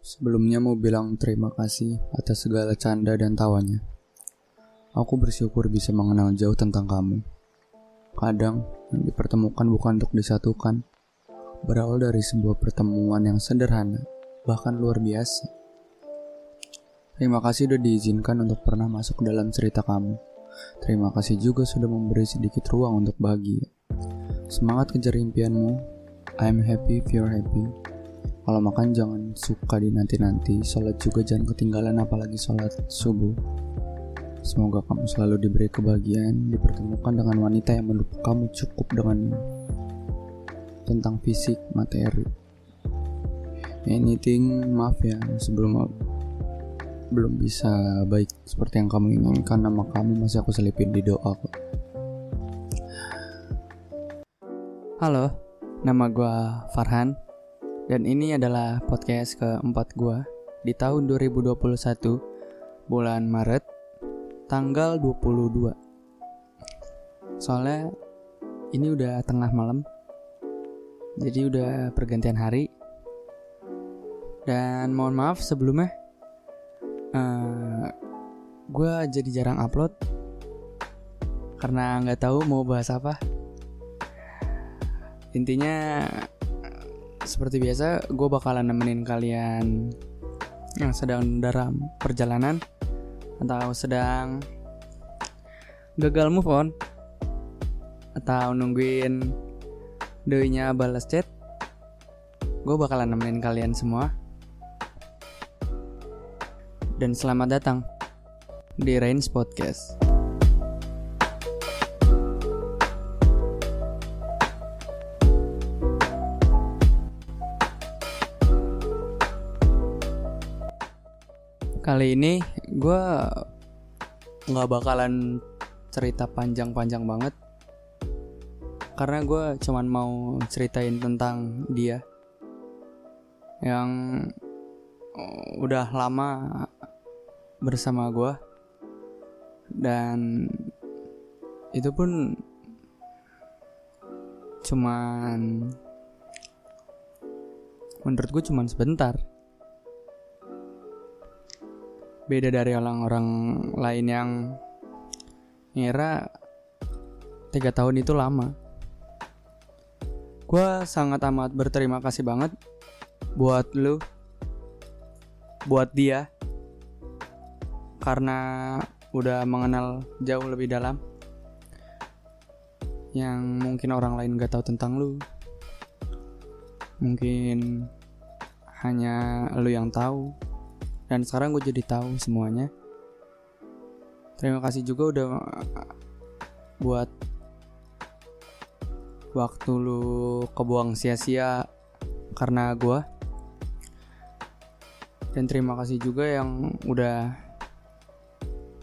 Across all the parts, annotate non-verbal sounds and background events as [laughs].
Sebelumnya mau bilang terima kasih atas segala canda dan tawanya. Aku bersyukur bisa mengenal jauh tentang kamu. Kadang yang dipertemukan bukan untuk disatukan, berawal dari sebuah pertemuan yang sederhana, bahkan luar biasa. Terima kasih sudah diizinkan untuk pernah masuk dalam cerita kamu. Terima kasih juga sudah memberi sedikit ruang untuk bahagia. Semangat kejar impianmu. I'm happy if you're happy. Kalau makan jangan suka di nanti-nanti, sholat juga jangan ketinggalan apalagi sholat subuh. Semoga kamu selalu diberi kebahagiaan, dipertemukan dengan wanita yang menurut kamu cukup dengan tentang fisik, materi. Anything, maaf ya, sebelum belum bisa baik seperti yang kamu inginkan, nama kamu masih aku selipin di doa kok. Halo, nama gue Farhan dan ini adalah podcast keempat gue di tahun 2021 bulan Maret tanggal 22 Soalnya ini udah tengah malam Jadi udah pergantian hari. Dan mohon maaf sebelumnya uh, eh, Gue jadi jarang upload Karena nggak tahu mau bahas apa. Intinya seperti biasa, gue bakalan nemenin kalian yang sedang dalam perjalanan atau sedang gagal move on atau nungguin doinya balas chat gue bakalan nemenin kalian semua dan selamat datang di Rains Podcast. Kali ini gue nggak bakalan cerita panjang-panjang banget. Karena gue cuman mau ceritain tentang dia yang udah lama bersama gue dan itu pun cuman menurut gue cuman sebentar beda dari orang-orang lain yang ngira tiga tahun itu lama. Gue sangat amat berterima kasih banget buat lu, buat dia, karena udah mengenal jauh lebih dalam yang mungkin orang lain gak tahu tentang lu. Mungkin hanya lu yang tahu dan sekarang gue jadi tahu semuanya. Terima kasih juga udah buat waktu lu kebuang sia-sia karena gue dan terima kasih juga yang udah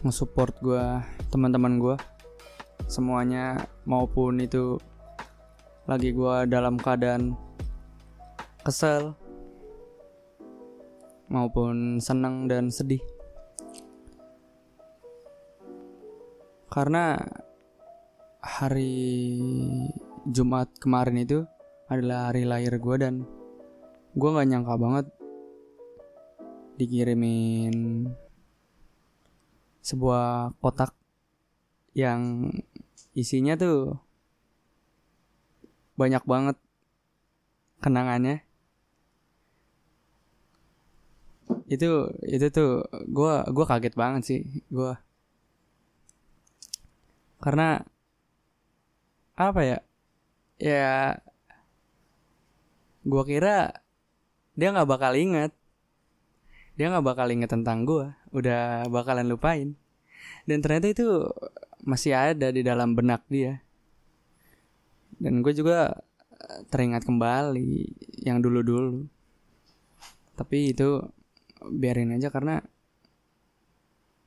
nge-support gue teman-teman gue semuanya maupun itu lagi gue dalam keadaan kesel maupun senang dan sedih. Karena hari Jumat kemarin itu adalah hari lahir gue dan gue gak nyangka banget dikirimin sebuah kotak yang isinya tuh banyak banget kenangannya itu itu tuh gue gua kaget banget sih gue karena apa ya ya gue kira dia nggak bakal inget dia nggak bakal inget tentang gue udah bakalan lupain. Dan ternyata itu masih ada di dalam benak dia. Dan gue juga teringat kembali yang dulu-dulu. Tapi itu biarin aja karena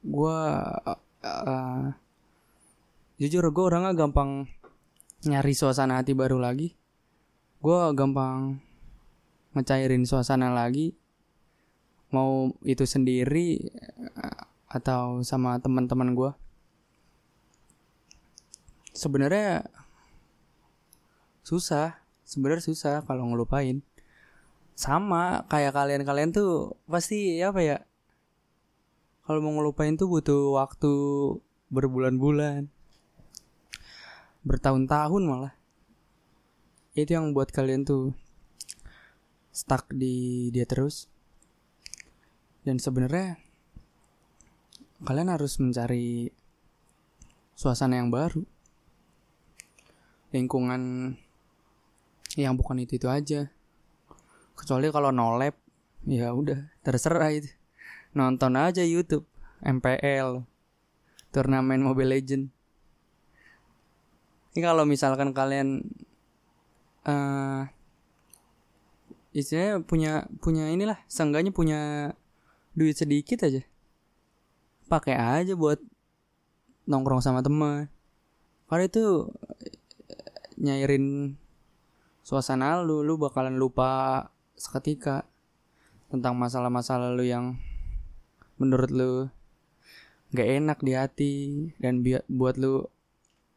gue uh, jujur gue orangnya gampang nyari suasana hati baru lagi. Gue gampang ngecairin suasana lagi. Mau itu sendiri uh, atau sama teman-teman gue sebenarnya susah sebenarnya susah kalau ngelupain sama kayak kalian-kalian tuh pasti apa ya kalau mau ngelupain tuh butuh waktu berbulan-bulan bertahun-tahun malah. Itu yang buat kalian tuh stuck di dia terus. Dan sebenarnya kalian harus mencari suasana yang baru. Lingkungan yang bukan itu itu aja kecuali kalau no lab ya udah terserah itu. Nonton aja YouTube MPL turnamen Mobile Legend ini kalau misalkan kalian uh, istilahnya punya punya inilah seenggaknya punya duit sedikit aja. Pakai aja buat nongkrong sama teman kalau itu nyairin suasana lu lu bakalan lupa seketika tentang masalah-masalah lu yang menurut lu nggak enak di hati dan biat buat lu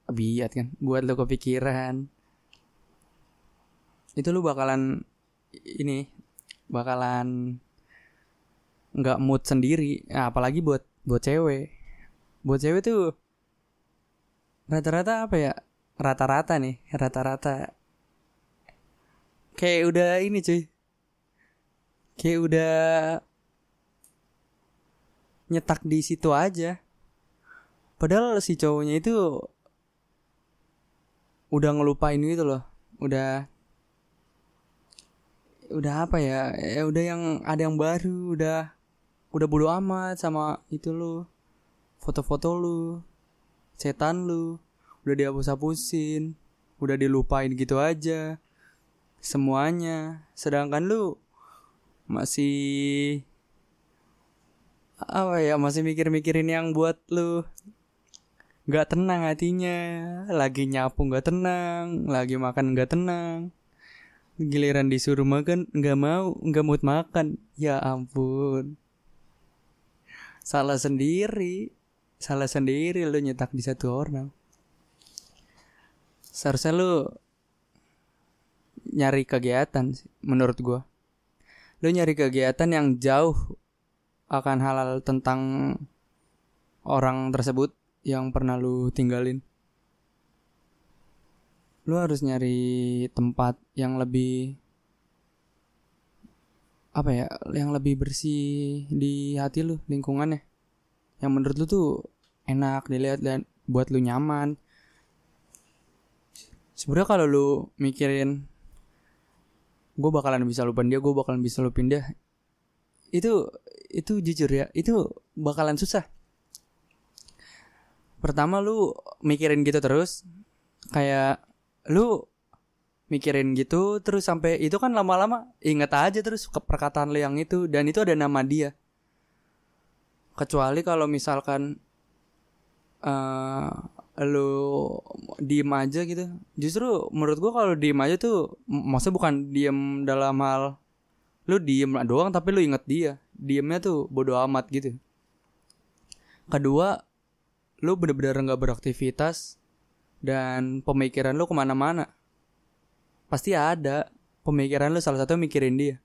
biat kan buat lu kepikiran. Itu lu bakalan ini bakalan nggak mood sendiri nah, apalagi buat buat cewek. Buat cewek tuh rata-rata apa ya? Rata-rata nih rata-rata. Kayak udah ini cuy kayak udah nyetak di situ aja. Padahal si cowoknya itu udah ngelupain gitu loh. Udah udah apa ya? Ya udah yang ada yang baru udah udah bodo amat sama itu lu. Foto-foto lu setan lu. Udah dihapus-hapusin udah dilupain gitu aja. Semuanya. Sedangkan lu masih apa ya masih mikir-mikirin yang buat lu. Nggak tenang hatinya. Lagi nyapu nggak tenang. Lagi makan nggak tenang. Giliran disuruh makan nggak mau nggak mood makan. Ya ampun. Salah sendiri. Salah sendiri lu nyetak di satu orang. Seharusnya lu nyari kegiatan menurut gua lu nyari kegiatan yang jauh akan halal tentang orang tersebut yang pernah lu tinggalin. Lu harus nyari tempat yang lebih apa ya yang lebih bersih di hati lu lingkungannya. Yang menurut lu tuh enak dilihat dan buat lu nyaman. Sebenarnya kalau lu mikirin gue bakalan bisa lupain dia gue bakalan bisa lupain dia. Itu itu jujur ya itu bakalan susah. Pertama lu mikirin gitu terus kayak lu mikirin gitu terus sampai itu kan lama-lama inget aja terus ke perkataan lu yang itu dan itu ada nama dia. Kecuali kalau misalkan uh, lu diem aja gitu. Justru menurut gua kalau diem aja tuh maksudnya bukan diem dalam hal lu diem doang tapi lu inget dia. Diemnya tuh bodo amat gitu. Kedua lu bener-bener nggak beraktivitas dan pemikiran lu ke mana-mana. Pasti ada pemikiran lu salah satu mikirin dia.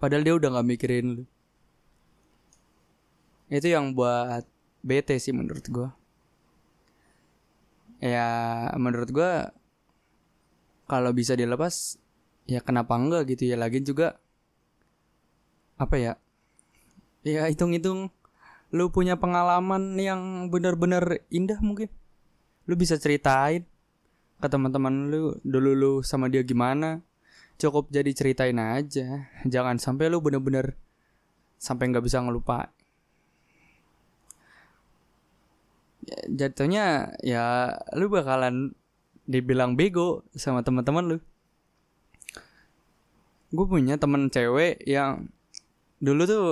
Padahal dia udah nggak mikirin lu. Itu yang buat bete sih menurut gua ya menurut gua kalau bisa dilepas ya kenapa enggak gitu ya. Lagi juga apa ya ya hitung-hitung lu punya pengalaman yang benar-benar indah mungkin. Lu bisa ceritain ke teman-teman lu dulu lu sama dia gimana. Cukup jadi ceritain aja. Jangan sampai lu bener-bener sampai nggak bisa ngelupa ya, jatuhnya ya lu bakalan dibilang bego sama teman-teman lu. Gue punya temen cewek yang dulu tuh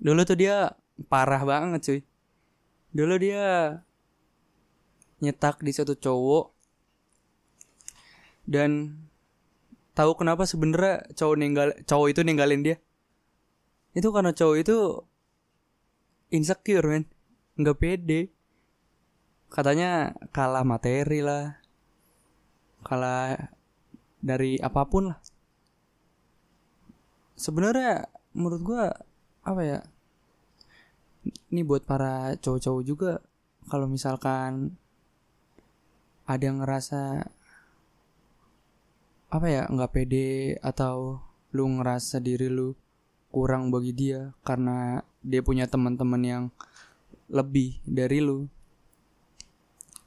dulu tuh dia parah banget cuy. Dulu dia nyetak di satu cowok dan tahu kenapa sebenarnya cowok ninggal cowok itu ninggalin dia. Itu karena cowok itu insecure men nggak pede. Katanya kalah materi lah. Kalah dari apa pun lah. Sebenarnya menurut gua apa ya ini buat para cowok-cowok juga. Kalau misalkan ada yang ngerasa apa ya nggak pede atau lu ngerasa diri lu kurang bagi dia karena dia punya teman-teman yang lebih dari lu.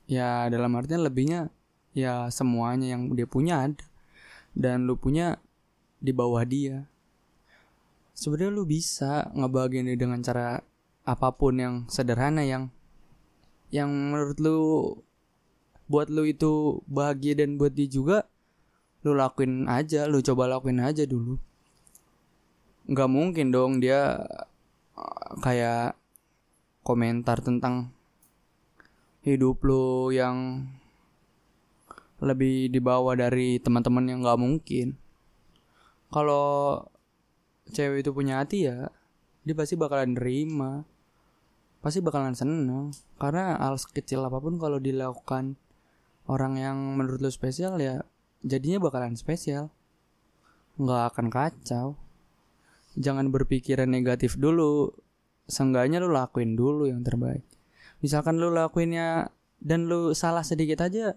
Ya dalam artian lebihnya ya semuanya yang dia punya ada. Dan lu punya di bawah dia. Sebenarnya lu bisa ngebahagiain dia dengan cara apa pun yang sederhana yang yang menurut lu buat lu itu bahagia dan buat dia juga lu lakuin aja lu coba lakuin aja dulu. Nggak mungkin dong dia uh, kayak komentar tentang hidup lu yang lebih dibawa dari teman-teman yang nggak mungkin. Kalau cewek itu punya hati ya dia pasti bakalan nerima pasti bakalan seneng. Karena hal sekecil apa pun kalau dilakukan orang yang menurut lu spesial ya jadinya bakalan spesial. Nggak akan kacau. Jangan berpikiran negatif dulu seenggaknya lu lakuin dulu yang terbaik. Misalkan lu lakuinnya dan lu salah sedikit aja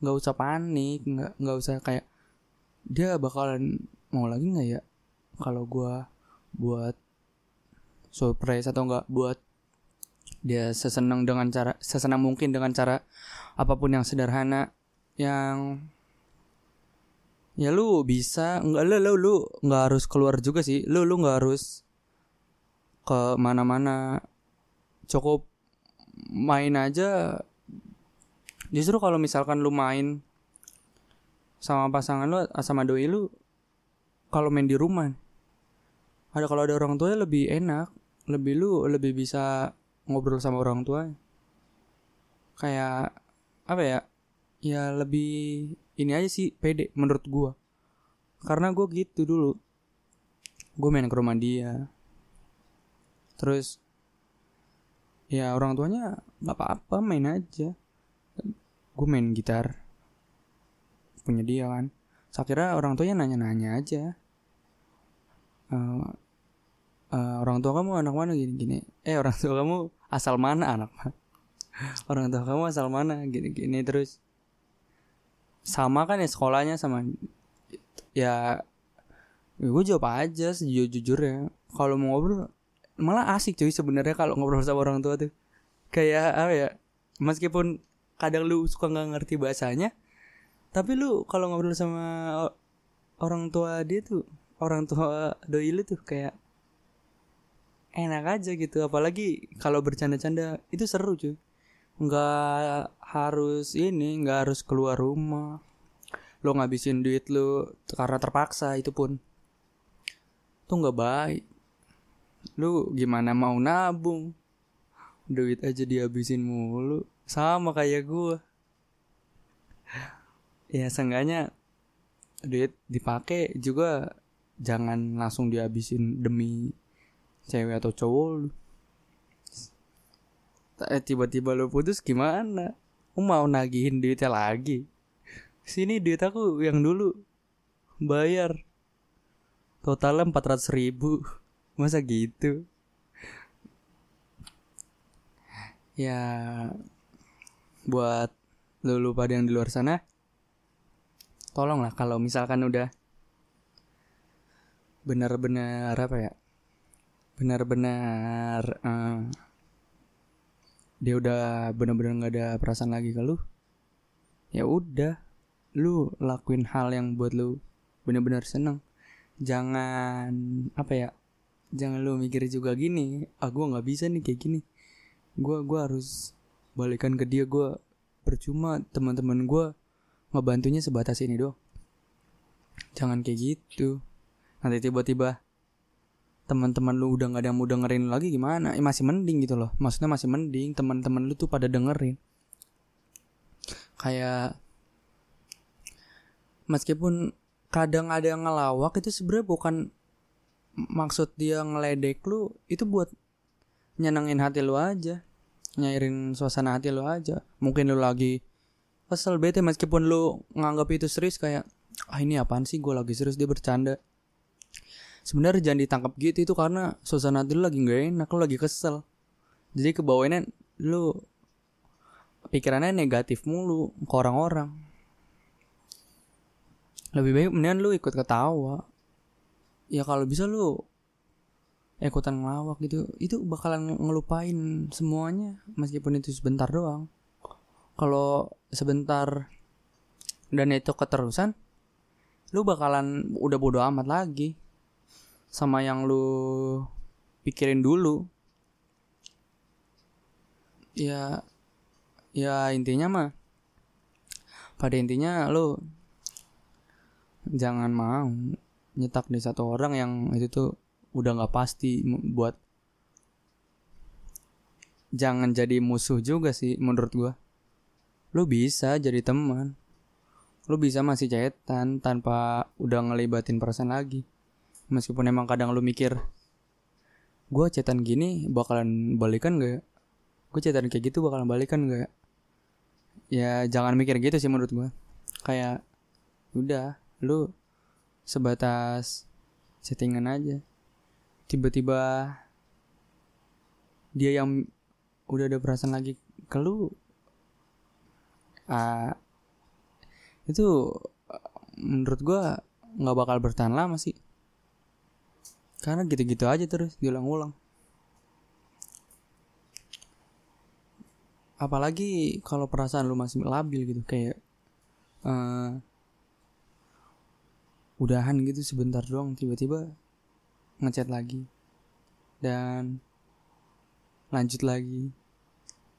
nggak usah panik nggak nggak usah kayak dia bakalan mau lagi nggak ya kalau gua buat surprise atau enggak buat dia sesenang dengan cara sesenang mungkin dengan cara apa pun yang sederhana yang ya lu bisa nggak lu lu lu nggak harus keluar juga sih. Lu lu nggak harus ke mana-mana. Cukup main aja. Justru kalau misalkan lu main sama pasangan lu sama doi lu kalau main di rumah ada kalau ada orang tua lebih enak. Lebih lu lebih bisa ngobrol sama orang tua. Kayak apa ya ya lebih ini aja sih pede menurut gua. Karena gua gitu dulu. Gue main ke rumah dia terus ya orang tuanya nggak apa-apa main aja. Gue main gitar. Punya dia kan. Saya kira orang tuanya nanya-nanya aja. Uh, uh, orang tua kamu anak mana? Gini-gini. Eh orang tua kamu asal mana anak [laughs] orang tua kamu asal mana? Gini-gini terus. Sama kan ya sekolahnya sama ya, ya gue jawab aja sejujur ya kalau mau ngobrol malah asik cuy sebenarnya kalau ngobrol sama orang tua tuh. Kayak apa ya meskipun kadang lu suka nggak ngerti bahasanya tapi lu kalau ngobrol sama orang tua dia tuh orang tua doi lu tuh kayak enak aja gitu. Apalagi kalau bercanda-canda itu seru cuy. Nggak harus ini nggak harus keluar rumah. Lo ngabisin duit lo karena terpaksa itu pun. Tuh nggak baik lu gimana mau nabung? Duit aja dihabisin mulu. Sama kayak gue ya seenggaknya duit dipakai juga jangan langsung dihabisin demi cewek atau cowok lu. Eh, tiba-tiba lu putus gimana? Lu mau nagihin duitnya lagi? Sini duit aku yang dulu. Bayar. Totalnya empat ratus ribu masa gitu? Ya buat lu, pada yang di luar sana tolonglah kalau misalkan udah benar-benar apa ya? Benar-benar uh, dia udah benar-benar nggak ada perasaan lagi ke lu ya udah lu lakuin hal yang buat lu benar-benar seneng. Jangan apa ya jangan lu mikir juga gini ah gue nggak bisa nih kayak gini gue gua harus balikan ke dia gue percuma teman-teman gue ngebantunya sebatas ini doang jangan kayak gitu nanti tiba-tiba teman-teman lu udah nggak ada yang mau dengerin lagi gimana? Eh, masih mending gitu loh. Maksudnya masih mending teman-teman lu tuh pada dengerin. Kayak meskipun kadang ada yang ngelawak itu sebenarnya bukan maksud dia ngeledek lu itu buat nyenengin hati lu aja. Nyairin suasana hati lu aja. Mungkin lu lagi kesel bete meskipun lu nganggap itu serius kayak ah ini apaan sih? Gue lagi serius. Dia bercanda. Sebenarnya jangan ditangkap gitu itu karena suasana hati lu lagi gak enak lu lagi kesel. Jadi kebawainnya lu pikirannya negatif mulu ke orang-orang. Lebih baik mendingan lu ikut ketawa ya kalau bisa lu ikutan ngelawak gitu. Itu bakalan ngelupain semuanya meskipun itu sebentar doang. Kalau sebentar dan itu keterusan lu bakalan udah bodo amat lagi sama yang lu pikirin dulu. Ya ya intinya mah pada intinya lu jangan mau nyetak di satu orang yang itu tuh udah nggak pasti buat jangan jadi musuh juga sih menurut gua. Lu bisa jadi teman. Lu bisa masih chatan tanpa udah ngelibatin perasaan lagi. Meskipun emang kadang lu mikir gue chatan gini bakalan balikan gak gue chatan kayak gitu bakalan balikan gak ya? Jangan mikir gitu sih menurut gue kayak udah lu sebatas settingan aja. Tiba-tiba dia yang udah ada perasaan lagi ke lu uh, itu menurut gue nggak bakal bertahan lama sih. Karena gitu-gitu aja terus diulang-ulang. Apalagi kalau perasaan lu masih labil gitu kayak uh, udahan gitu sebentar doang tiba-tiba ngechat lagi. Dan lanjut lagi.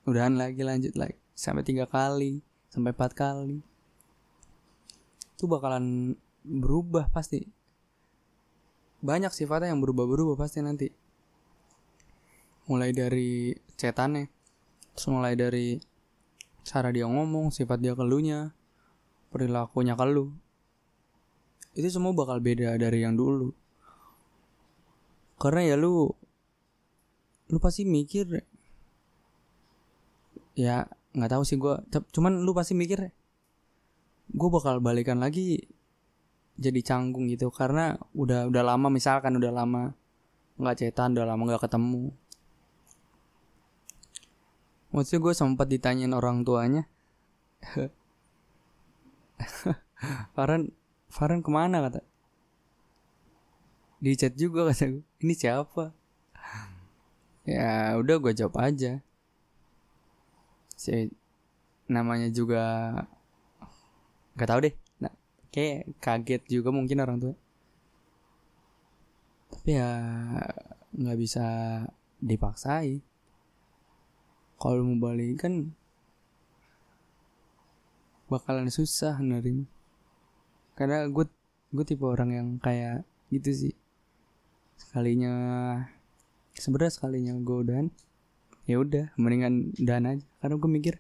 Udahan lagi lanjut lagi. Sampai tiga kali sampai empat kali. Itu bakalan berubah pasti. Banyak sifatnya yang berubah-berubah pasti nanti. Mulai dari cetannya terus mulai dari cara dia ngomong sifat dia kelunya perilakunya ke lu itu semua bakal beda dari yang dulu. Karena ya lu lu pasti mikir ya nggak tahu sih gue cuman lu pasti mikir gue bakal balikan lagi jadi canggung gitu. Karena udah udah lama misalkan udah lama nggak cetan udah lama nggak ketemu. Maksudnya gue sempat ditanyain orang tuanya. [laughs] Farhan Farhan ke mana kata. Di chat juga kata gue ini siapa? Ya udah gue jawab aja. Si namanya juga nggak tahu deh. Kayak kaget juga mungkin orang tua. Tapi ya nggak bisa dipaksain. Kalau mau balik kan bakalan susah nerima karena gue gue tipe orang yang kayak gitu sih. Sekalinya sebenarnya sekalinya gue udahan ya udah mendingan udahan aja. Karena gue mikir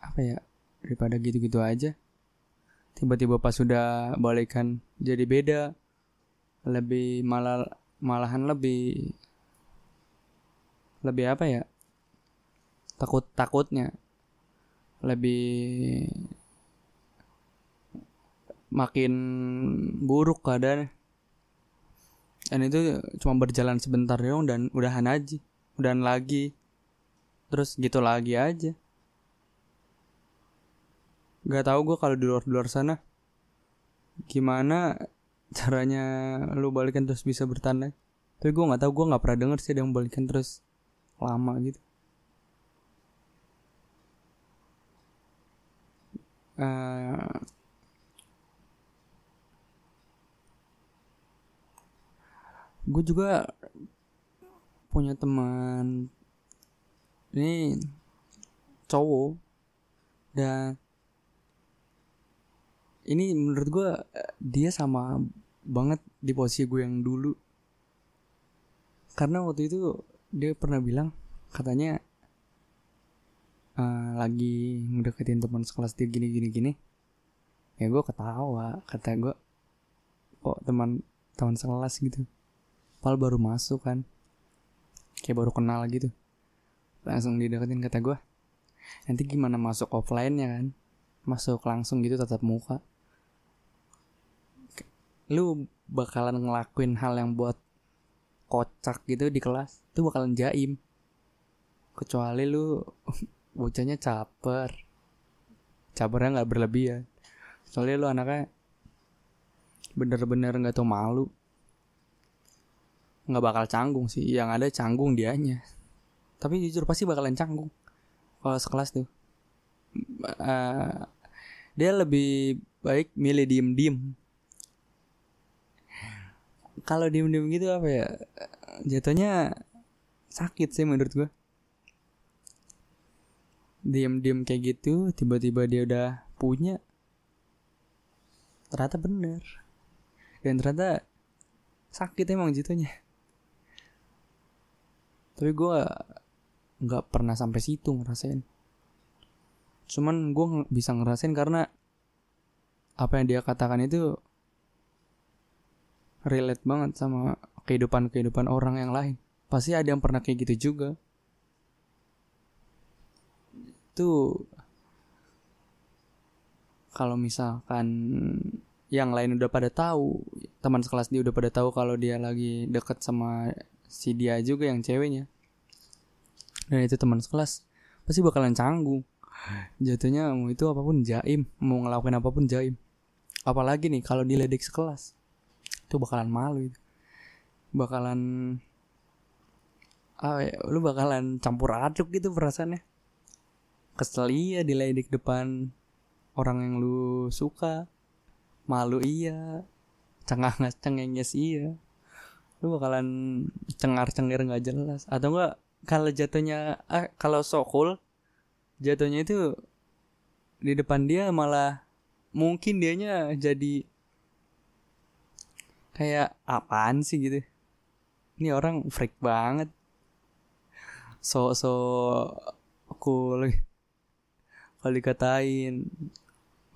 apa ya daripada gitu-gitu aja. Tiba-tiba pas sudah balikan jadi beda lebih malah malahan lebih lebih apa ya takut takutnya lebih makin buruk keadaan dan itu cuma berjalan sebentar dong dan udahan aja udahan lagi terus gitu lagi aja Gak tau gue kalau di luar luar sana gimana caranya lu balikan terus bisa bertanda. Tapi gue nggak tahu gue nggak pernah denger sih ada yang balikan terus lama gitu. Uh, gue juga punya teman ini cowok dan ini menurut gue dia sama banget di posisi gue yang dulu. Karena waktu itu dia pernah bilang katanya uh, lagi ngedeketin teman sekelas dia gini gini gini. Ya gue ketawa kata gue kok teman teman sekelas gitu pal baru masuk kan. Kayak baru kenal gitu. Langsung dideketin kata gue nanti gimana masuk offline nya kan? Masuk langsung gitu tatap muka. Lu bakalan ngelakuin hal yang buat kocak gitu di kelas itu bakalan jaim. Kecuali lu [laughs] bocahnya caper. Capernya nggak berlebihan. Soalnya lu anaknya bener-bener nggak tau malu nggak bakal canggung sih. Yang ada canggung dianya. Tapi jujur pasti bakalan canggung kalau sekelas tuh. Uh, dia lebih baik milih diem diem kalau diem diem gitu apa ya? Jatuhnya sakit sih menurut gua. Diem diem kayak gitu tiba-tiba dia udah punya ternyata bener. Dan ternyata sakit emang jatuhnya tapi gue nggak pernah sampai situ ngerasain. Cuman gue bisa ngerasain karena apa yang dia katakan itu relate banget sama kehidupan kehidupan orang yang lain. Pasti ada yang pernah kayak gitu juga. Itu kalau misalkan yang lain udah pada tahu teman sekelas dia udah pada tahu kalau dia lagi deket sama si dia juga yang ceweknya. Dan itu teman sekelas. Pasti bakalan canggung. Jatuhnya mau itu apa pun jaim. Mau ngelakuin apa pun jaim. Apalagi nih kalau diledek sekelas. Itu bakalan malu itu. Bakalan ah ya, lu bakalan campur aduk gitu perasaannya. Kesel iya diledek depan orang yang lu suka. Malu iya. Cengangas cengenges iya lu bakalan cengar cengir nggak jelas. Atau enggak kalau jatuhnya ah, kalau sokul jatuhnya itu di depan dia malah mungkin dianya jadi kayak apaan sih? gitu. Ini orang freak banget. So so cool kalau dikatain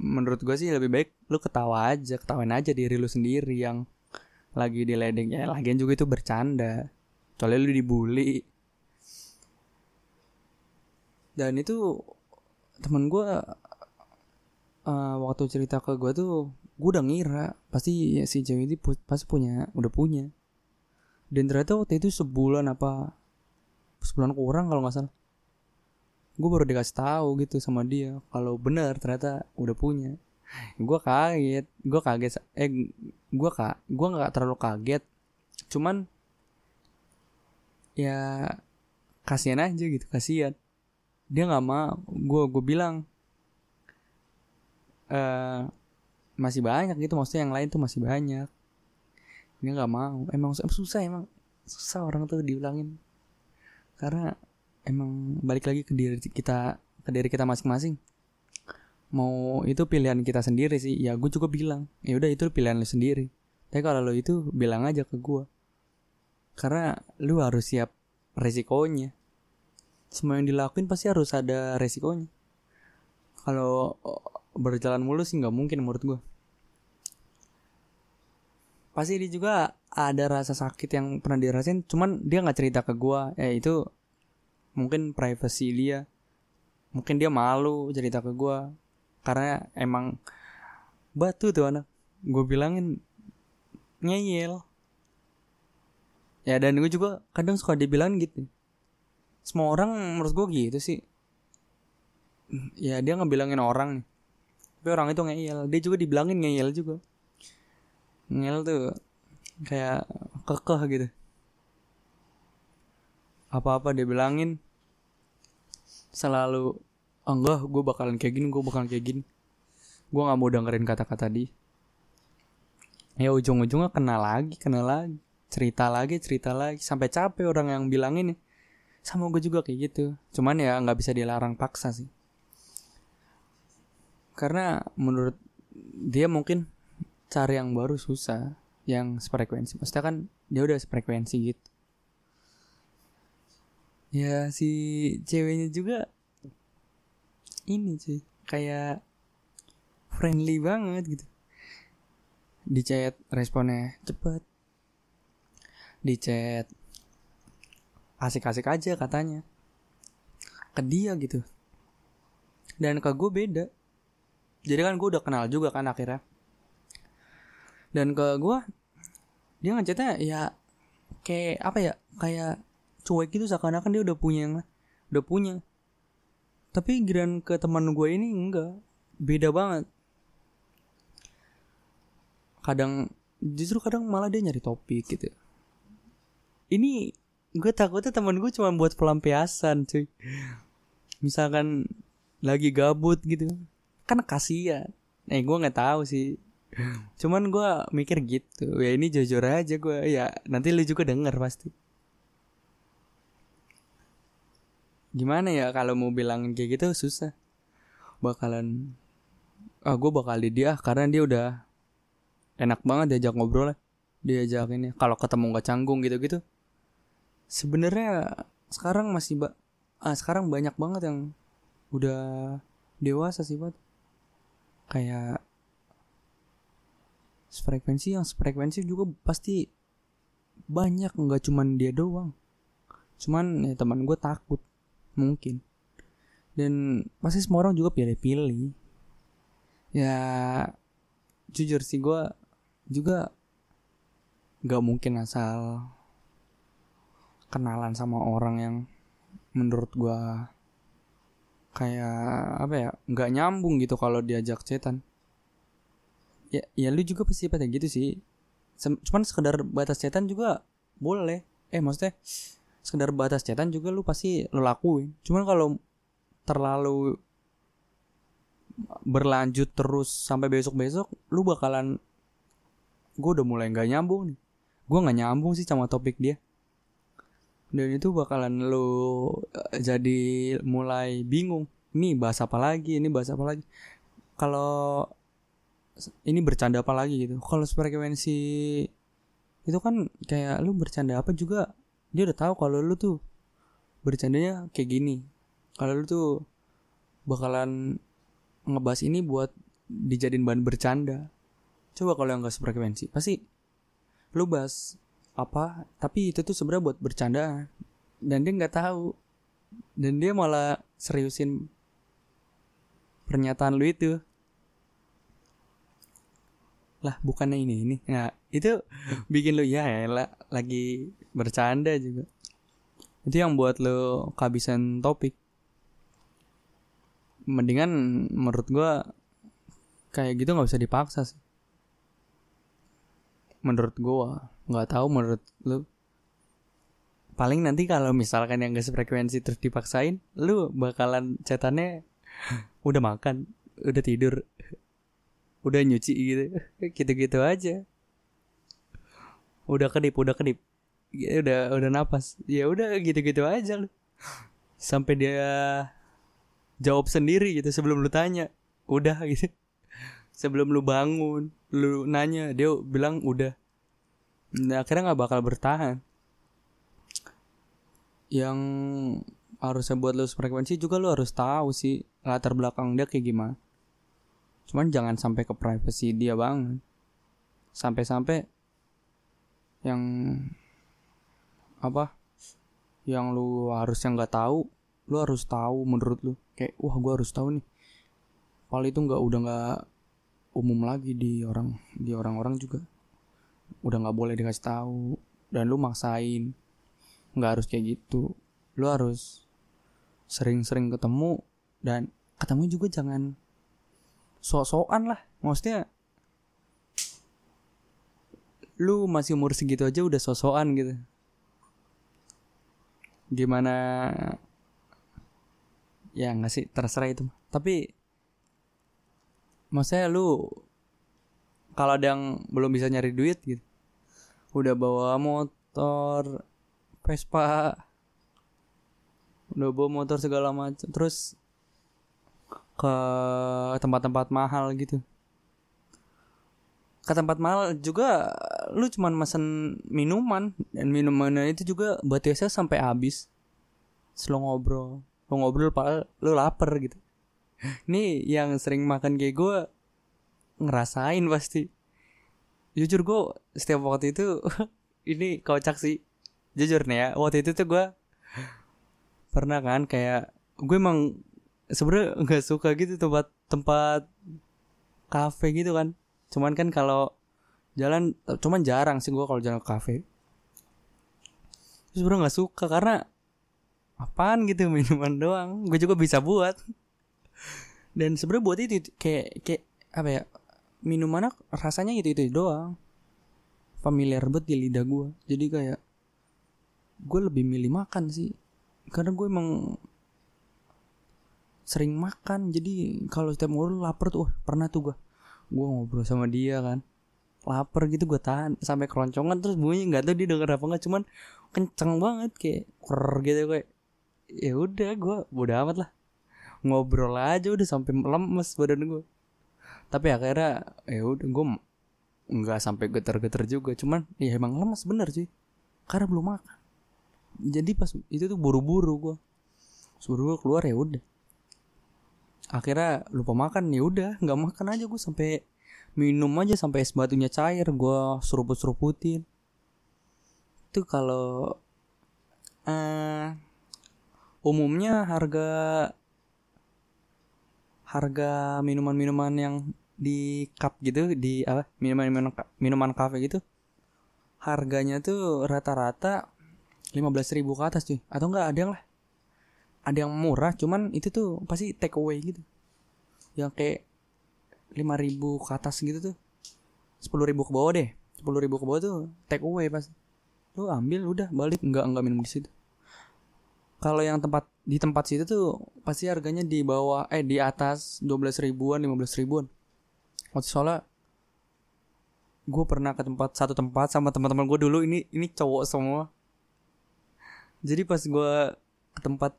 menurut gue sih lebih baik lu ketawa aja ketawain aja diri lu sendiri yang lagi diledek ya lagian juga itu bercanda. Soalnya lu dibully. Dan itu temen gue uh, waktu cerita ke gue tuh gue udah ngira pasti ya, si cewek ini pu pasti punya udah punya. Dan ternyata waktu itu sebulan apa sebulan kurang kalau nggak salah. Gue baru dikasih tahu gitu sama dia kalau benar ternyata udah punya gue kaget gue kaget eh gue kak gue nggak terlalu kaget. Cuman ya kasihan aja gitu kasihan. Dia nggak mau gue gue bilang uh, masih banyak gitu maksudnya yang lain tuh masih banyak. Dia nggak mau emang susah emang susah orang tuh diulangin karena emang balik lagi ke diri kita ke diri kita masing-masing mau itu pilihan kita sendiri sih. Ya gue juga bilang ya udah itu pilihan lu sendiri. Tapi kalau lo itu bilang aja ke gue karena lu harus siap resikonya. Semua yang dilakuin pasti harus ada resikonya. Kalau berjalan mulus sih nggak mungkin menurut gue pasti dia juga ada rasa sakit yang pernah dirasain cuman dia nggak cerita ke gue ya itu mungkin privacy dia. Mungkin dia malu cerita ke gue karena emang batu tuh anak. Gue bilangin ngeyel. Ya dan gue juga kadang suka dibilang gitu. Semua orang menurut gue gitu sih. Ya dia ngebilangin orang tapi orang itu ngeyel. Dia juga dibilangin ngeyel juga. Ngeyel tuh kayak kekeh gitu. Apa-apa dia bilangin selalu enggak gue bakalan kayak gini gue bakalan kayak gini. Gue nggak mau dengerin kata-kata dia. Ya ujung-ujungnya kenal lagi kenal lagi. Cerita lagi cerita lagi. Sampai capek orang yang bilang ini sama gue juga kayak gitu. Cuman ya nggak bisa dilarang paksa sih. Karena menurut dia mungkin cari yang baru susah yang sefrekuensi. Maksudnya kan dia udah sefrekuensi gitu. Ya si ceweknya juga ini sih kayak friendly banget gitu. Di chat responnya cepet di chat asik-asik aja katanya. Ke dia gitu. Dan ke gue beda. Jadi kan gue udah kenal juga kan akhirnya. Dan ke gue dia ngechatnya ya kayak apa ya kayak cuek gitu seakan-akan dia udah punya udah punya tapi giran ke teman gue ini enggak. Beda banget. Kadang justru kadang malah dia nyari topik gitu. Ini gue takutnya teman gue cuma buat pelampiasan cuy. Misalkan lagi gabut gitu. Kan kasihan. Eh gue nggak tahu sih. Cuman gue mikir gitu. Ya ini jujur aja gue ya nanti lu juga denger pasti gimana ya kalau mau bilang kayak gitu susah. Bakalan ah gue bakal di dia karena dia udah enak banget diajak ngobrol lah. Ini kalau ketemu nggak canggung gitu gitu sebenarnya sekarang masih ba ah, sekarang banyak banget yang udah dewasa sih buat kayak frekuensi yang frekuensi juga pasti banyak nggak cuman dia doang. Cuman ya teman gue takut mungkin. Dan pasti semua orang juga pilih-pilih. Ya jujur sih gue juga nggak mungkin asal kenalan sama orang yang menurut gue kayak apa ya nggak nyambung gitu kalau diajak chatan. Ya ya lu juga pasti pada gitu sih. Sem cuman sekedar batas chatan juga boleh. Eh maksudnya sekedar batas chatan juga lu pasti lu lakuin. Cuman kalau terlalu berlanjut terus sampai besok besok lu bakalan gue udah mulai nggak nyambung nih. Gue nggak nyambung sih sama topik dia. Dan itu bakalan lu eh, jadi mulai bingung. Ini bahas apa lagi ini bahas apa lagi. Kalau ini bercanda apa lagi gitu. Kalau frekuensi itu kan kayak lu bercanda apa juga dia udah tahu kalau lu tuh bercandanya kayak gini. Kalau lu tuh bakalan ngebahas ini buat dijadiin bahan bercanda. Coba kalau yang gak sefrekuensi pasti lu bahas apa tapi itu tuh sebenarnya buat bercanda. Dan dia nggak tahu. Dan dia malah seriusin pernyataan lu itu lah bukannya ini ini. Nah itu bikin lu ya lah lagi bercanda juga. Itu yang buat lu kehabisan topik. Mendingan menurut gua kayak gitu nggak bisa dipaksa sih. Menurut gua nggak tahu menurut lu. Paling nanti kalau misalkan yang gak sefrekuensi terus dipaksain lu bakalan catatannya [laughs] udah makan udah tidur udah nyuci gitu. [laughs] Gitu-gitu aja. Udah kedip udah kedip. Ya udah udah napas. Ya udah gitu-gitu aja lu. Sampai dia jawab sendiri gitu sebelum lu tanya. Udah gitu. [laughs] Sebelum lu bangun lu nanya dia bilang udah. Nah, akhirnya nggak bakal bertahan. Yang harusnya buat lu frekuensi juga lu harus tahu sih latar belakang dia kayak gimana cuman jangan sampai ke privacy dia banget. Sampai-sampai yang apa yang lu harus yang nggak tahu lu harus tahu menurut lu. Kayak wah gua harus tahu nih. Pal itu nggak udah nggak umum lagi di orang di orang-orang juga. Udah nggak boleh dikasih tahu dan lu maksain. Nggak harus kayak gitu. Lu harus sering-sering ketemu dan ketemu juga jangan sok-sokan lah. Maksudnya lu masih umur segitu aja udah sosokan gitu. Gimana ya nggak sih terserah itu tapi maksudnya lu kalau ada yang belum bisa nyari duit gitu udah bawa motor Vespa udah bawa motor segala macam terus ke tempat-tempat mahal gitu. Ke tempat mahal juga lu cuman mesen minuman dan minumannya itu juga buat biasa sampai habis. Selo ngobrol lo ngobrol pak lu lapar gitu. [laughs] Ini yang sering makan kayak gue ngerasain pasti. Jujur gue setiap waktu itu [laughs] ini kocak sih. Jujur nih ya waktu itu tuh gue pernah kan kayak gue emang sebenarnya nggak suka gitu tempat tempat kafe gitu kan. Cuman kan kalau jalan cuman jarang sih gue kalau jalan ke kafe. Bro nggak suka karena apaan gitu [laughs] minuman doang. Gue juga bisa buat. Dan sebenarnya buat itu kayak kayak apa ya minuman rasanya itu itu doang. Familiar banget di lidah gue jadi kayak gue lebih milih makan sih. Karena gue emang sering makan. Jadi kalau setiap ngobrol lapar tuh wah, pernah tuh gue gue ngobrol sama dia kan. Lapar gitu gue tahan sampai keroncongan. Terus bunyi nggak tahu dia denger apa nggak cuman kenceng banget kayak kur gitu kayak ya udah gue bodo amat lah. Ngobrol aja udah sampai lemes badan gue tapi akhirnya ya udah gue nggak sampai getar-getar juga. Cuman ya emang lemes bener sih. Karena belum makan. Jadi pas itu tuh buru-buru gue suruh gue keluar ya udah akhirnya lupa makan ya udah nggak makan aja gue sampai minum aja sampai es batunya cair gue seruput seruputin itu kalau uh, umumnya harga harga minuman-minuman yang di cup gitu di apa minuman-minuman minuman kafe gitu harganya tuh rata-rata 15.000 ribu ke atas cuy. Atau enggak ada yang lah ada yang murah cuman itu tuh pasti take away gitu. Yang kayak 5.000 ribu ke atas gitu tuh. 10.000 ribu ke bawah deh. 10.000 ribu ke bawah tuh take away pas. Lu ambil udah balik. Enggak enggak minum di situ. Kalau yang tempat di tempat situ tuh pasti harganya di bawah eh di atas 12 ribuan 15 ribuan. Waktu soalnya gue pernah ke tempat satu tempat sama teman-teman gue dulu. Ini ini cowok semua. Jadi pas gue ke tempat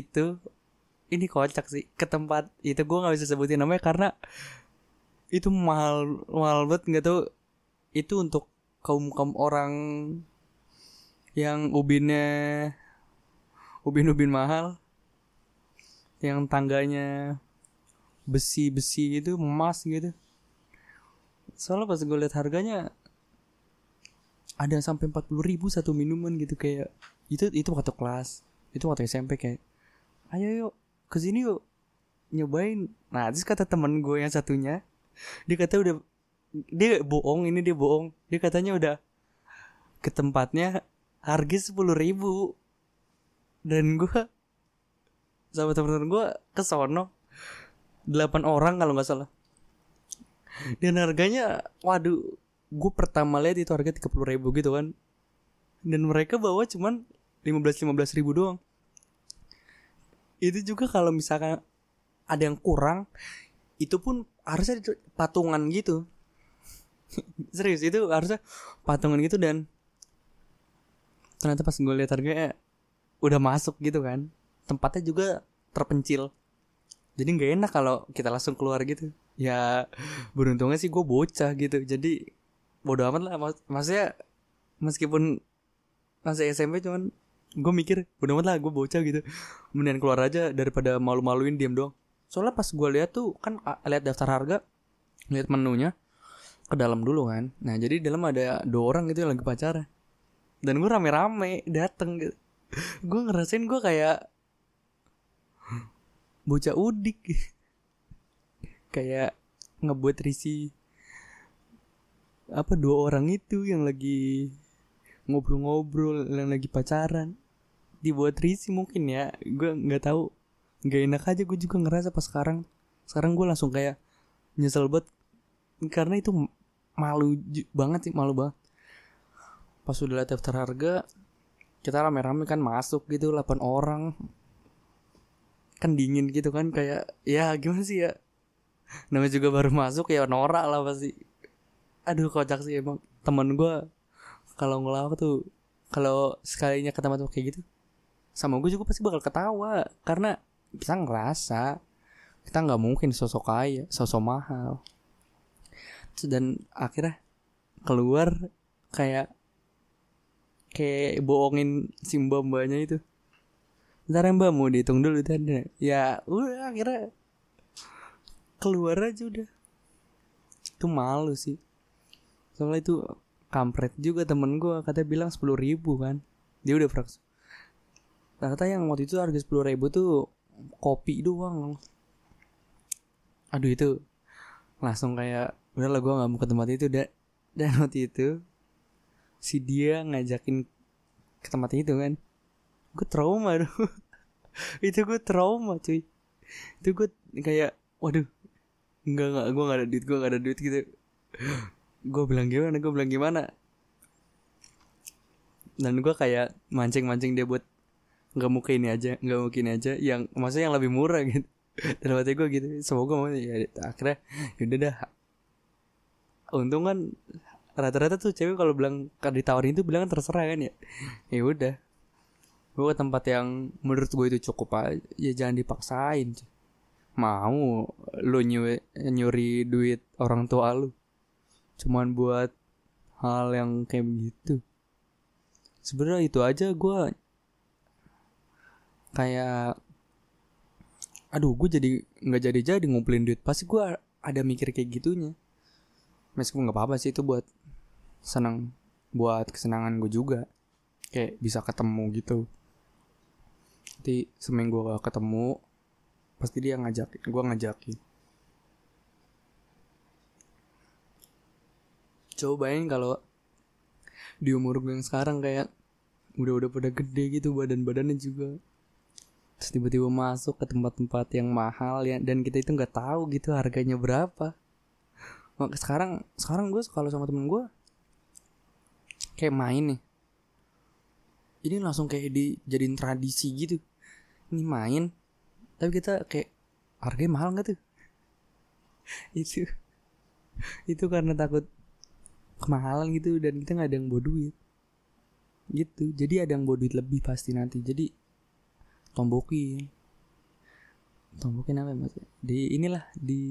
itu ini kocak sih ke tempat itu gue nggak bisa sebutin namanya karena itu mahal mahal banget nggak tahu. Itu untuk kaum kaum orang yang ubinnya ubin-ubin mahal yang tangganya besi-besi gitu emas gitu. Soalnya pas gue lihat harganya ada sampai empat puluh ribu satu minuman gitu kayak itu itu waktu kelas itu waktu SMP kayak ayo yuk ke sini yuk nyobain. Nah terus kata temen gue yang satunya dia kata udah dia bohong ini dia bohong. Dia katanya udah ke tempatnya harga sepuluh ribu. Dan gue sama teman-teman gue ke sono. Delapan orang kalau nggak salah. Dan harganya waduh gue pertama lihat itu harga tiga puluh ribu gitu kan. Dan mereka bawa cuman lima belas lima belas ribu doang itu juga kalau misalkan ada yang kurang itu pun harusnya patungan gitu. [laughs] Serius itu harusnya patungan gitu dan ternyata pas gue lihat harganya udah masuk gitu kan. Tempatnya juga terpencil. Jadi nggak enak kalau kita langsung keluar gitu. Ya beruntungnya sih gue bocah gitu. Jadi bodo amat lah Mak maksudnya meskipun masih SMP cuman gue mikir bodo amat lah gue bocah gitu. Mendingan keluar aja daripada malu-maluin diam doang. Soalnya pas gue lihat tuh kan lihat daftar harga lihat menunya ke dalam dulu kan. Nah jadi dalam ada dua orang gitu yang lagi pacaran. Dan gue rame-rame dateng gitu. [laughs] Gue ngerasain gue kayak [gasps] bocah udik. [laughs] Kayak ngebuat risi apa dua orang itu yang lagi ngobrol-ngobrol yang lagi pacaran dibuat risi mungkin ya. Gue nggak tahu. Nggak enak aja gue juga ngerasa pas sekarang. Sekarang gue langsung kayak nyesel banget. Karena itu malu banget sih malu banget. Pas udah lihat daftar harga kita rame-rame kan masuk gitu 8 orang. Kan dingin gitu kan kayak ya gimana sih ya? Namanya juga baru masuk ya norak lah pasti. Aduh kocak sih emang. Temen gue kalau ngelawak tuh kalau sekalinya ke tempat kayak gitu sama gue juga pasti bakal ketawa. Karena kita ngerasa kita nggak mungkin sosok kaya sosok mahal. Dan akhirnya keluar kayak kayak bohongin si mbak mbaknya itu. Ntar ya mbak mau dihitung dulu tadi ya udah akhirnya keluar aja udah. Itu malu sih. Soalnya itu kampret juga temen gue katanya bilang sepuluh ribu kan. Dia udah fraksi ternyata yang waktu itu harga sepuluh ribu tuh kopi doang. Aduh itu langsung kayak udah lah gue nggak mau ke tempat itu deh [laughs] dan waktu itu si dia ngajakin ke tempat itu kan. Gue trauma [laughs] dong itu gue trauma cuy. Itu gue kayak waduh enggak enggak gue gak ada duit gue gak ada duit gitu. Gue bilang gimana gue bilang gimana. Dan gue kayak mancing-mancing dia buat nggak mau ini aja nggak ini aja yang maksudnya yang lebih murah [laughs] gitu. Dalam hati gue gitu semoga mau ya akhirnya yaudah dah. Untung kan rata-rata tuh cewek kalau bilang kalau ditawarin itu bilang terserah kan ya. Ya udah. Gue ke tempat yang menurut gue itu cukup aja ya jangan dipaksain mau lu nyuri, nyuri duit orang tua lu. Cuman buat hal yang kayak begitu sebenarnya itu aja gue kayak aduh gue jadi nggak jadi jadi ngumpulin duit. Pasti gue ada mikir kayak gitunya. Meskipun nggak apa-apa sih itu buat senang buat kesenangan gue juga. Kayak bisa ketemu gitu. Nanti seminggu gak ketemu pasti dia ngajakin gue ngajakin. Coba bayangin kalau di umur gue yang sekarang kayak udah udah pada gede gitu badan badannya juga terus tiba-tiba masuk ke tempat-tempat yang mahal ya dan kita itu nggak tahu gitu harganya berapa. Maka sekarang sekarang gue kalau sama temen gue kayak main nih. Ini langsung kayak dijadiin tradisi gitu. Ini main tapi kita kayak harganya mahal nggak tuh? [laughs] Itu itu karena takut kemahalan gitu dan kita nggak ada yang bawa duit. Gitu jadi ada yang bawa duit lebih pasti nanti. Jadi tombokin tombokin apa ya, mas? Di inilah di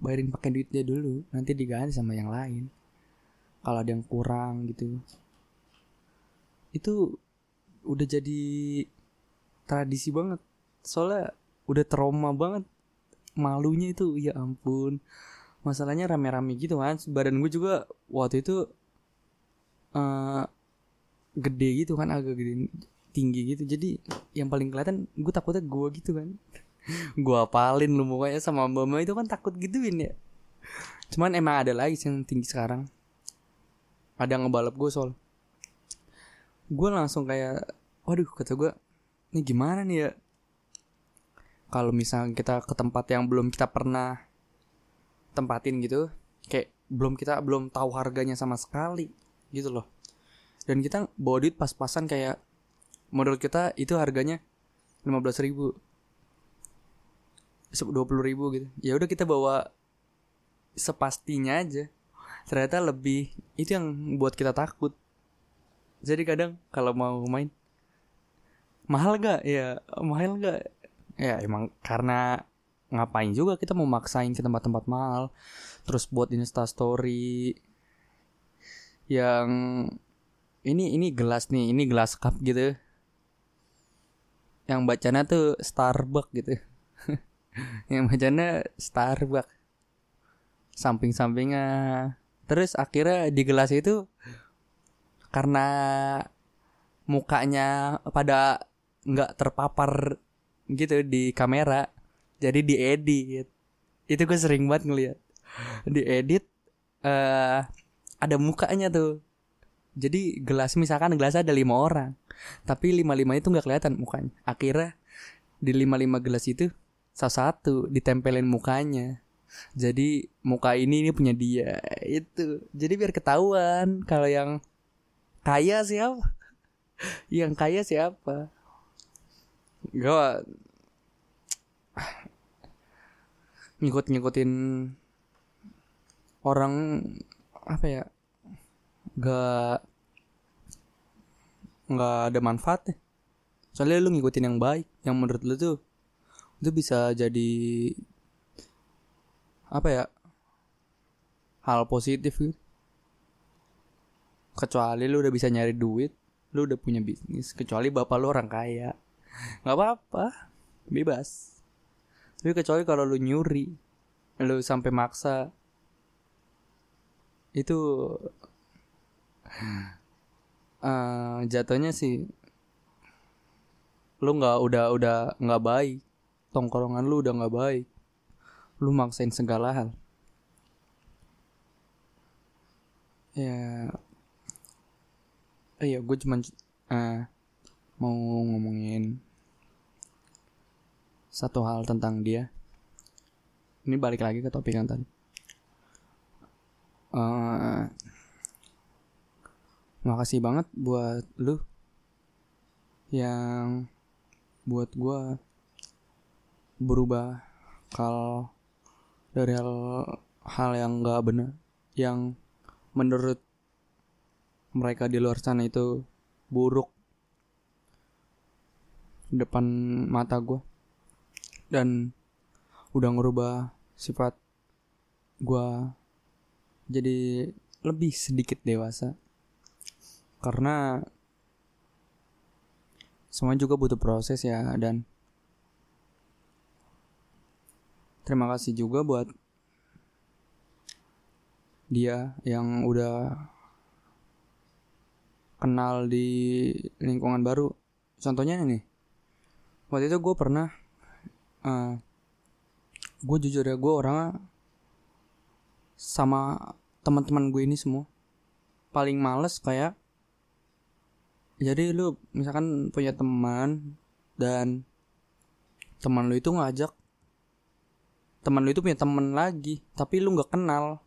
bayarin pakai duitnya dulu nanti diganti sama yang lain. Kalau ada yang kurang gitu. Itu udah jadi tradisi banget. Soalnya udah trauma banget. Malunya itu ya ampun. Masalahnya rame-rame gitu kan badan gue juga waktu itu uh, gede gitu kan agak gede tinggi gitu. Jadi yang paling kelihatan gue takutnya gue gitu kan. [laughs] Gue apalin lu mukanya sama mbak itu kan takut gituin ya. Cuman emang ada lagi yang tinggi sekarang. Ada ngebalap gue soal. Gue langsung kayak waduh kata gue ini gimana nih ya? Kalau misalnya kita ke tempat yang belum kita pernah tempatin gitu kayak belum kita belum tahu harganya sama sekali gitu loh. Dan kita bawa duit pas-pasan kayak menurut kita itu harganya lima belas ribu. Dua puluh ribu gitu. Ya udah kita bawa sepastinya aja. Ternyata lebih itu yang buat kita takut. Jadi kadang kalau mau main mahal gak ya mahal gak ya emang karena ngapain juga kita mau maksain ke tempat-tempat mahal. Terus buat insta story yang ini ini gelas nih ini gelas cup gitu yang bacanya tuh Starbucks gitu. [laughs] Yang bacanya Starbucks. Samping-sampingnya. Terus akhirnya di gelas itu karena mukanya pada nggak terpapar gitu di kamera jadi diedit. Itu gue sering banget ngeliat. Diedit uh, ada mukanya tuh. Jadi gelas misalkan gelas ada lima orang tapi lima lima itu nggak kelihatan mukanya. Akhirnya di lima lima gelas itu salah satu ditempelin mukanya. Jadi muka ini ini punya dia itu. Jadi biar ketahuan kalau yang kaya siapa. [laughs] Yang kaya siapa. Gue ngikut-ngikutin orang apa ya gak nggak ada manfaatnya. Soalnya lu ngikutin yang baik yang menurut lu tuh itu bisa jadi apa ya hal positif gitu. Kecuali lu udah bisa nyari duit lu udah punya bisnis kecuali bapak lu orang kaya. [laughs] Nggak apa-apa bebas. Tapi kecuali kalau lu nyuri lu sampai maksa itu uh, jatuhnya sih lu nggak udah udah nggak baik. Tongkrongan lu udah nggak baik. Lu maksain segala hal. Ya iya gue cuman uh, mau ngomongin satu hal tentang dia. Ini balik lagi ke topik yang tadi. Uh, makasih banget buat lu yang buat gue berubah kal dari hal hal yang gak benar yang menurut mereka di luar sana itu buruk depan mata gue dan udah ngerubah sifat gue jadi lebih sedikit dewasa karena semua juga butuh proses ya dan terima kasih juga buat dia yang udah kenal di lingkungan baru. Contohnya ini waktu itu gue pernah uh, eh, gue jujur ya gue orangnya sama teman-teman gue ini semua paling males kayak jadi lu misalkan punya teman dan teman lu itu ngajak teman lu itu punya teman lagi tapi lu nggak kenal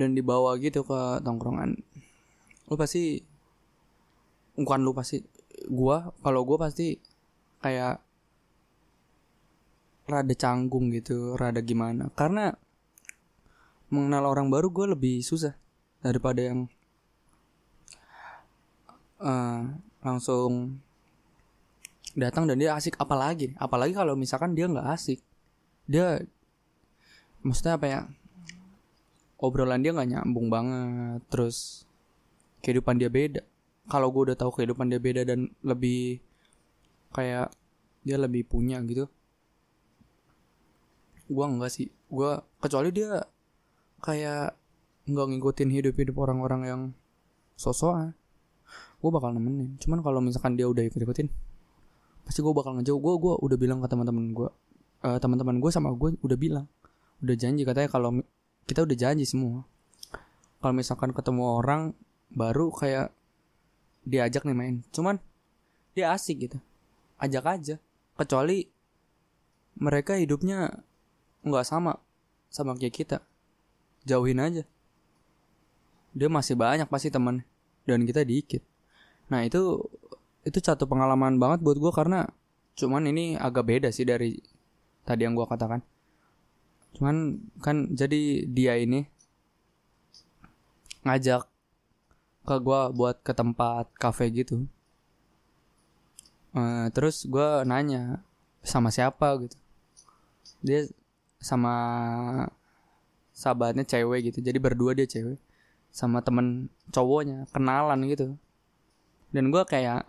dan dibawa gitu ke tongkrongan. Lu pasti bukan lu pasti gua kalau gua pasti kayak rada canggung gitu rada gimana. Karena mengenal orang baru gue lebih susah daripada yang uh, langsung datang dan dia asik. Apalagi apalagi kalau misalkan dia nggak asik. Dia maksudnya apa ya? Obrolan dia nggak nyambung banget. Terus kehidupan dia beda. Kalau gue udah tahu kehidupan dia beda dan lebih kayak dia lebih punya gitu gue enggak sih. Gue kecuali dia kayak nggak ngikutin hidup hidup orang-orang yang sosok gue bakal nemenin. Cuman kalau misalkan dia udah ikut ikutin pasti gue bakal ngejauh. Gue gue udah bilang ke teman-teman gue uh, teman-teman gue sama gue udah bilang udah janji. Katanya kalau kita udah janji semua. Kalau misalkan ketemu orang baru kayak diajak nih main. Cuman dia asik gitu. Ajak aja. Kecuali mereka hidupnya nggak sama sama kayak kita. Jauhin aja. Dia masih banyak pasti teman dan kita dikit nah itu itu satu pengalaman banget buat gue karena cuman ini agak beda sih dari tadi yang gue katakan. Cuman kan jadi dia ini ngajak ke gue buat ke tempat cafe gitu. Uh, terus gue nanya sama siapa gitu. Dia sama sahabatnya cewek gitu. Jadi berdua dia cewek sama temen cowoknya kenalan gitu dan gue kayak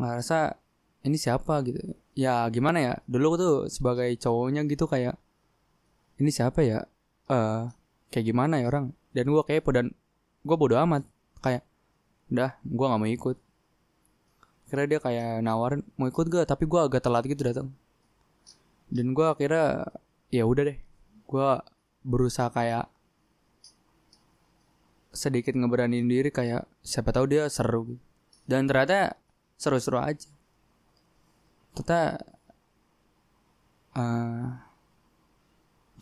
ngerasa ini siapa? gitu. Ya gimana ya? Dulu tuh sebagai cowoknya gitu kayak ini siapa ya? Eh uh, kayak gimana ya orang? Dan gue kepo dan gue bodo amat. Kayak udah gue nggak mau ikut. Kira dia kayak nawarin mau ikut gak tapi gue agak telat gitu datang. Dan gue akhirnya ya udah deh. Gue berusaha kayak sedikit ngeberanin diri kayak siapa tahu dia seru gitu. dan ternyata seru-seru aja. Ternyata uh,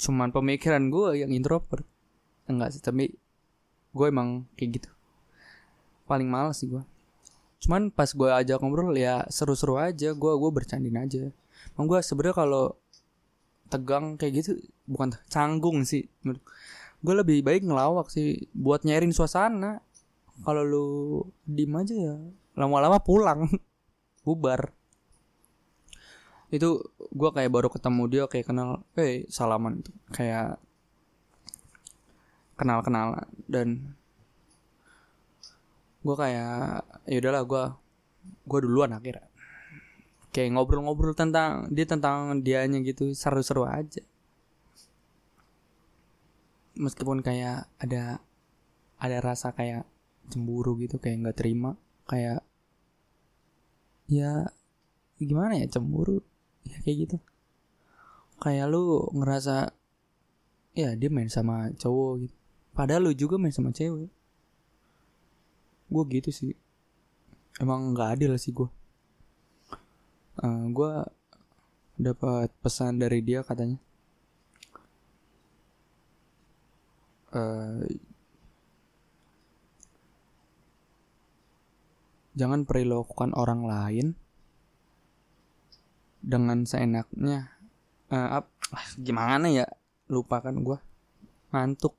cuman pemikiran gue yang introvert. Enggak sih tapi gue emang kayak gitu. Paling males sih gue cuman pas gue ajak ngobrol ya seru-seru aja. Gue gue bercandin aja. Emang gue sebenarnya kalau tegang kayak gitu bukan canggung sih gue lebih baik ngelawak sih buat nyairin suasana. Kalau lu diem aja ya lama-lama pulang [laughs] bubar. Itu gue kayak baru ketemu dia kayak kenal eh hey, salaman. Itu kayak kenal kenalan dan gue kayak ya udahlah gue gue duluan akhirnya. Kayak ngobrol-ngobrol tentang dia tentang dianya gitu seru-seru aja meskipun kayak ada ada rasa kayak cemburu gitu kayak nggak terima kayak ya gimana ya cemburu ya kayak gitu. Kayak lu ngerasa ya dia main sama cowok gitu. Padahal lu juga main sama cewek. Gue gitu sih. Emang nggak adil sih gue uh, gue dapat pesan dari dia katanya uh, jangan perilakukan orang lain dengan seenaknya. Uh, ap, ah, gimana ya? Lupa kan gue ngantuk.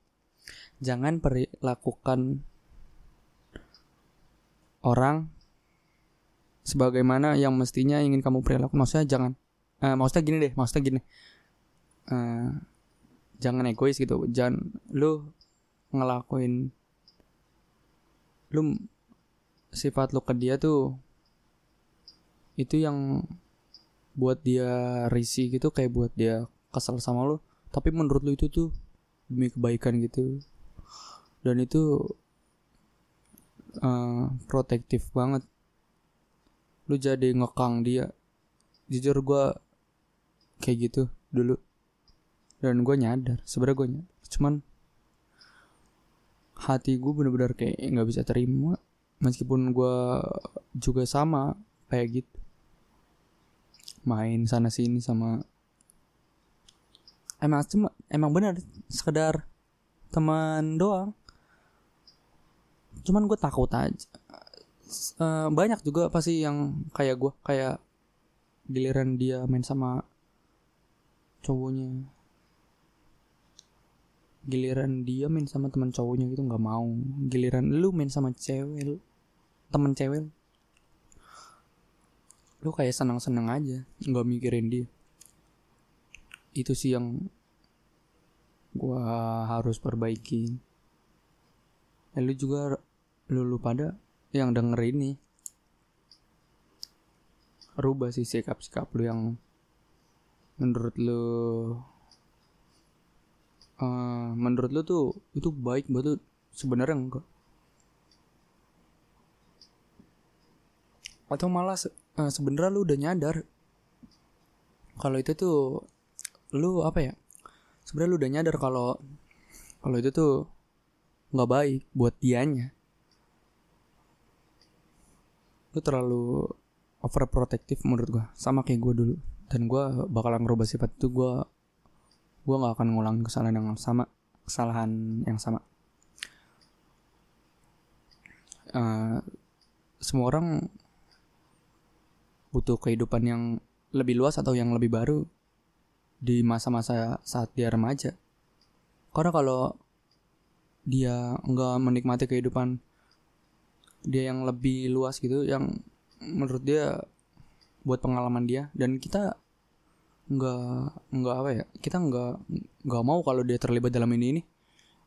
Jangan perilakukan orang sebagaimana yang mestinya ingin kamu perilaku. Maksudnya jangan uh, maksudnya gini deh maksudnya gini. Uh, jangan egois gitu. Jangan lu ngelakuin lu sifat lu ke dia tuh itu yang buat dia risih gitu kayak buat dia kesel sama lu. Tapi menurut lu itu tuh demi kebaikan gitu. Dan itu uh, protektif banget. Lu jadi ngekang dia. Jujur gue kayak gitu dulu dan gue nyadar sebenarnya gue nyadar. Cuman hati gue bener-bener kayak nggak bisa terima meskipun gue juga sama kayak gitu. Main sana sini sama emang cuma emang benar sekedar teman doang. Cuman gue takut aja. Uh, banyak juga pasti yang kayak gue kayak giliran dia main sama cowoknya giliran dia main sama teman cowoknya gitu nggak mau. Giliran lu main sama cewek temen cewek lu. Kayak senang-senang aja nggak mikirin dia. Itu sih yang gua harus perbaiki. Ya, lu juga lu, lu pada yang denger ini rubah sih sikap-sikap lu yang menurut lu uh, menurut lu tuh itu baik buat lu? Sebenarnya enggak. Atau malah uh, sebenarnya lu udah nyadar kalau itu tuh lu apa ya? Sebenarnya lu udah nyadar kalau kalau itu tuh nggak baik buat dianya. Lu terlalu overprotective menurut gua sama kayak gue dulu. Dan gue bakalan ngerubah sifat itu gue gue nggak akan ngulang kesalahan yang sama kesalahan yang sama uh, semua orang butuh kehidupan yang lebih luas atau yang lebih baru di masa-masa saat dia remaja. Karena kalau dia nggak menikmati kehidupan dia yang lebih luas gitu, yang menurut dia buat pengalaman dia dan kita nggak nggak apa ya kita nggak nggak mau kalau dia terlibat dalam ini ini.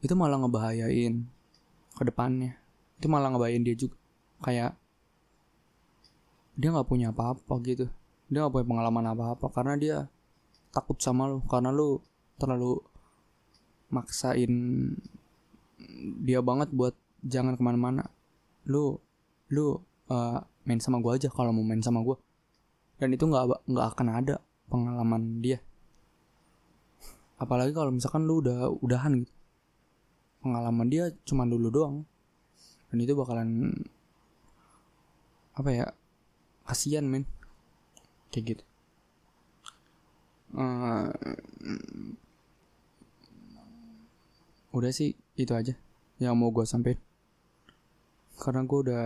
Itu malah ngebahayain ke depannya. Itu malah ngebahayain dia juga. Kayak dia nggak punya apa-apa gitu. Dia nggak punya pengalaman apa-apa karena dia takut sama lu. Karena lu terlalu maksain dia banget buat jangan ke mana-mana. Lu lu uh, main sama gua aja kalau mau main sama gua. Dan itu nggak nggak akan ada pengalaman dia. Apalagi kalau misalkan lu udah udahan gitu. Pengalaman dia cuma dulu doang. Dan itu bakalan apa ya kasian men. Kayak gitu. Uh, udah sih itu aja yang mau gue sampein. Karena gue udah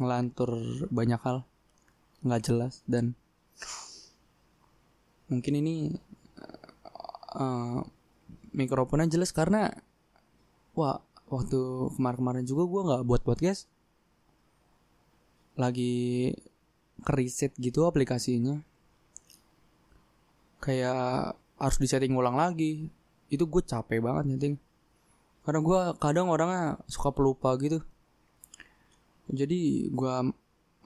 ngelantur banyak hal nggak jelas dan mungkin ini uh, mikrofonnya jelas karena wah waktu kemarin-kemarin juga gue nggak buat podcast lagi keriset gitu aplikasinya. Kayak harus disetting ulang lagi. Itu gue capek banget nyeting. Karena gue kadang orangnya suka pelupa gitu. Jadi gue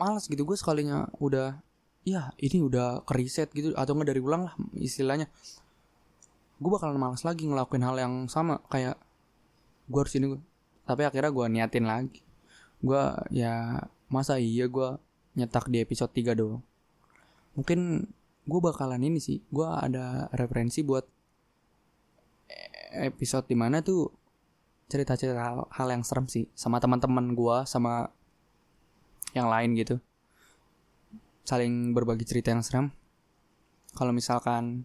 malas gitu. Gue sekalinya udah ya ini udah keriset gitu. Atau nggak dari ulang lah istilahnya. Gue bakalan malas lagi ngelakuin hal yang sama. Kayak gue harus ini gue. Tapi akhirnya gue niatin lagi. Gue ya masa iya gue nyetak di episode 3 doang. Mungkin gue bakalan ini sih. Gue ada referensi buat episode di mana tuh cerita-cerita hal, hal yang serem sih. Sama teman-teman gue sama yang lain gitu. Saling berbagi cerita yang serem kalau misalkan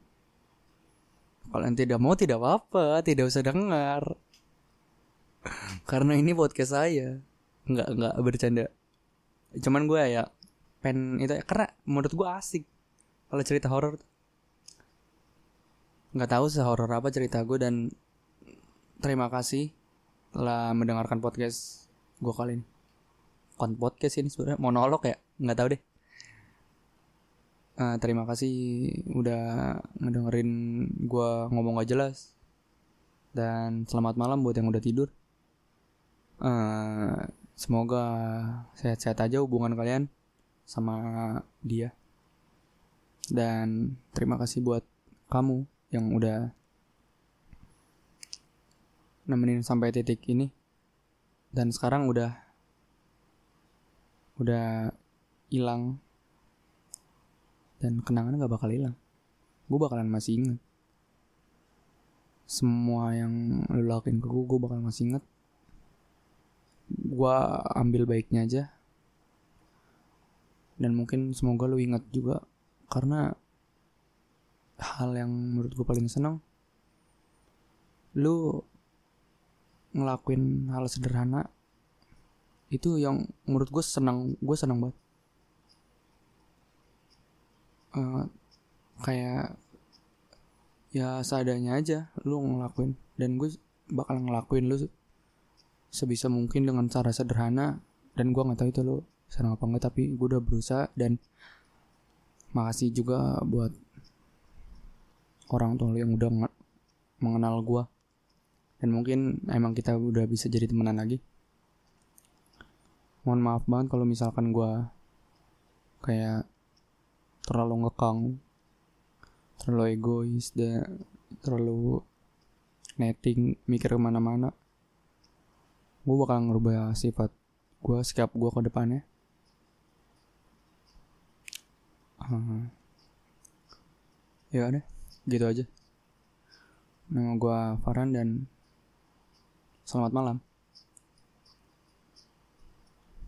kalian tidak mau tidak apa-apa tidak usah dengar. [laughs] Karena ini podcast saya. Nggak nggak bercanda. Cuman gue ya pen itu ya karena menurut gue asik. Kalau cerita horor nggak tahu sehoror apa cerita gue dan terima kasih telah mendengarkan podcast gue kali ini kon podcast ini sebenarnya monolog ya nggak tahu deh. Uh, terima kasih udah ngedengerin gue ngomong gak jelas. Dan selamat malam buat yang udah tidur. Uh, semoga sehat-sehat aja hubungan kalian sama dia. Dan terima kasih buat kamu yang udah nemenin sampai titik ini. Dan sekarang udah udah hilang. Dan kenangan gak bakal hilang. Gue bakalan masih inget semua yang lu lakuin ke gue gue bakal masih inget gue ambil baiknya aja. Dan mungkin semoga lu inget juga. Karena hal yang menurut gue paling seneng lu ngelakuin hal sederhana itu yang menurut gue senang gue senang banget. Uh, kayak ya seadanya aja lu ngelakuin. Dan gue bakal ngelakuin lu sebisa mungkin dengan cara sederhana. Dan gue nggak tahu itu lu senang apa enggak tapi gue udah berusaha. Dan makasih juga buat orang tua lu yang udah mengenal gue dan mungkin emang kita udah bisa jadi temenan lagi mohon maaf banget kalau misalkan gue kayak terlalu ngekang terlalu egois dan terlalu netting mikir ke mana-mana. Gue bakal ngerubah sifat gue sikap gue ke depannya. Uh, ya deh gitu aja. Nama gue Farhan dan selamat malam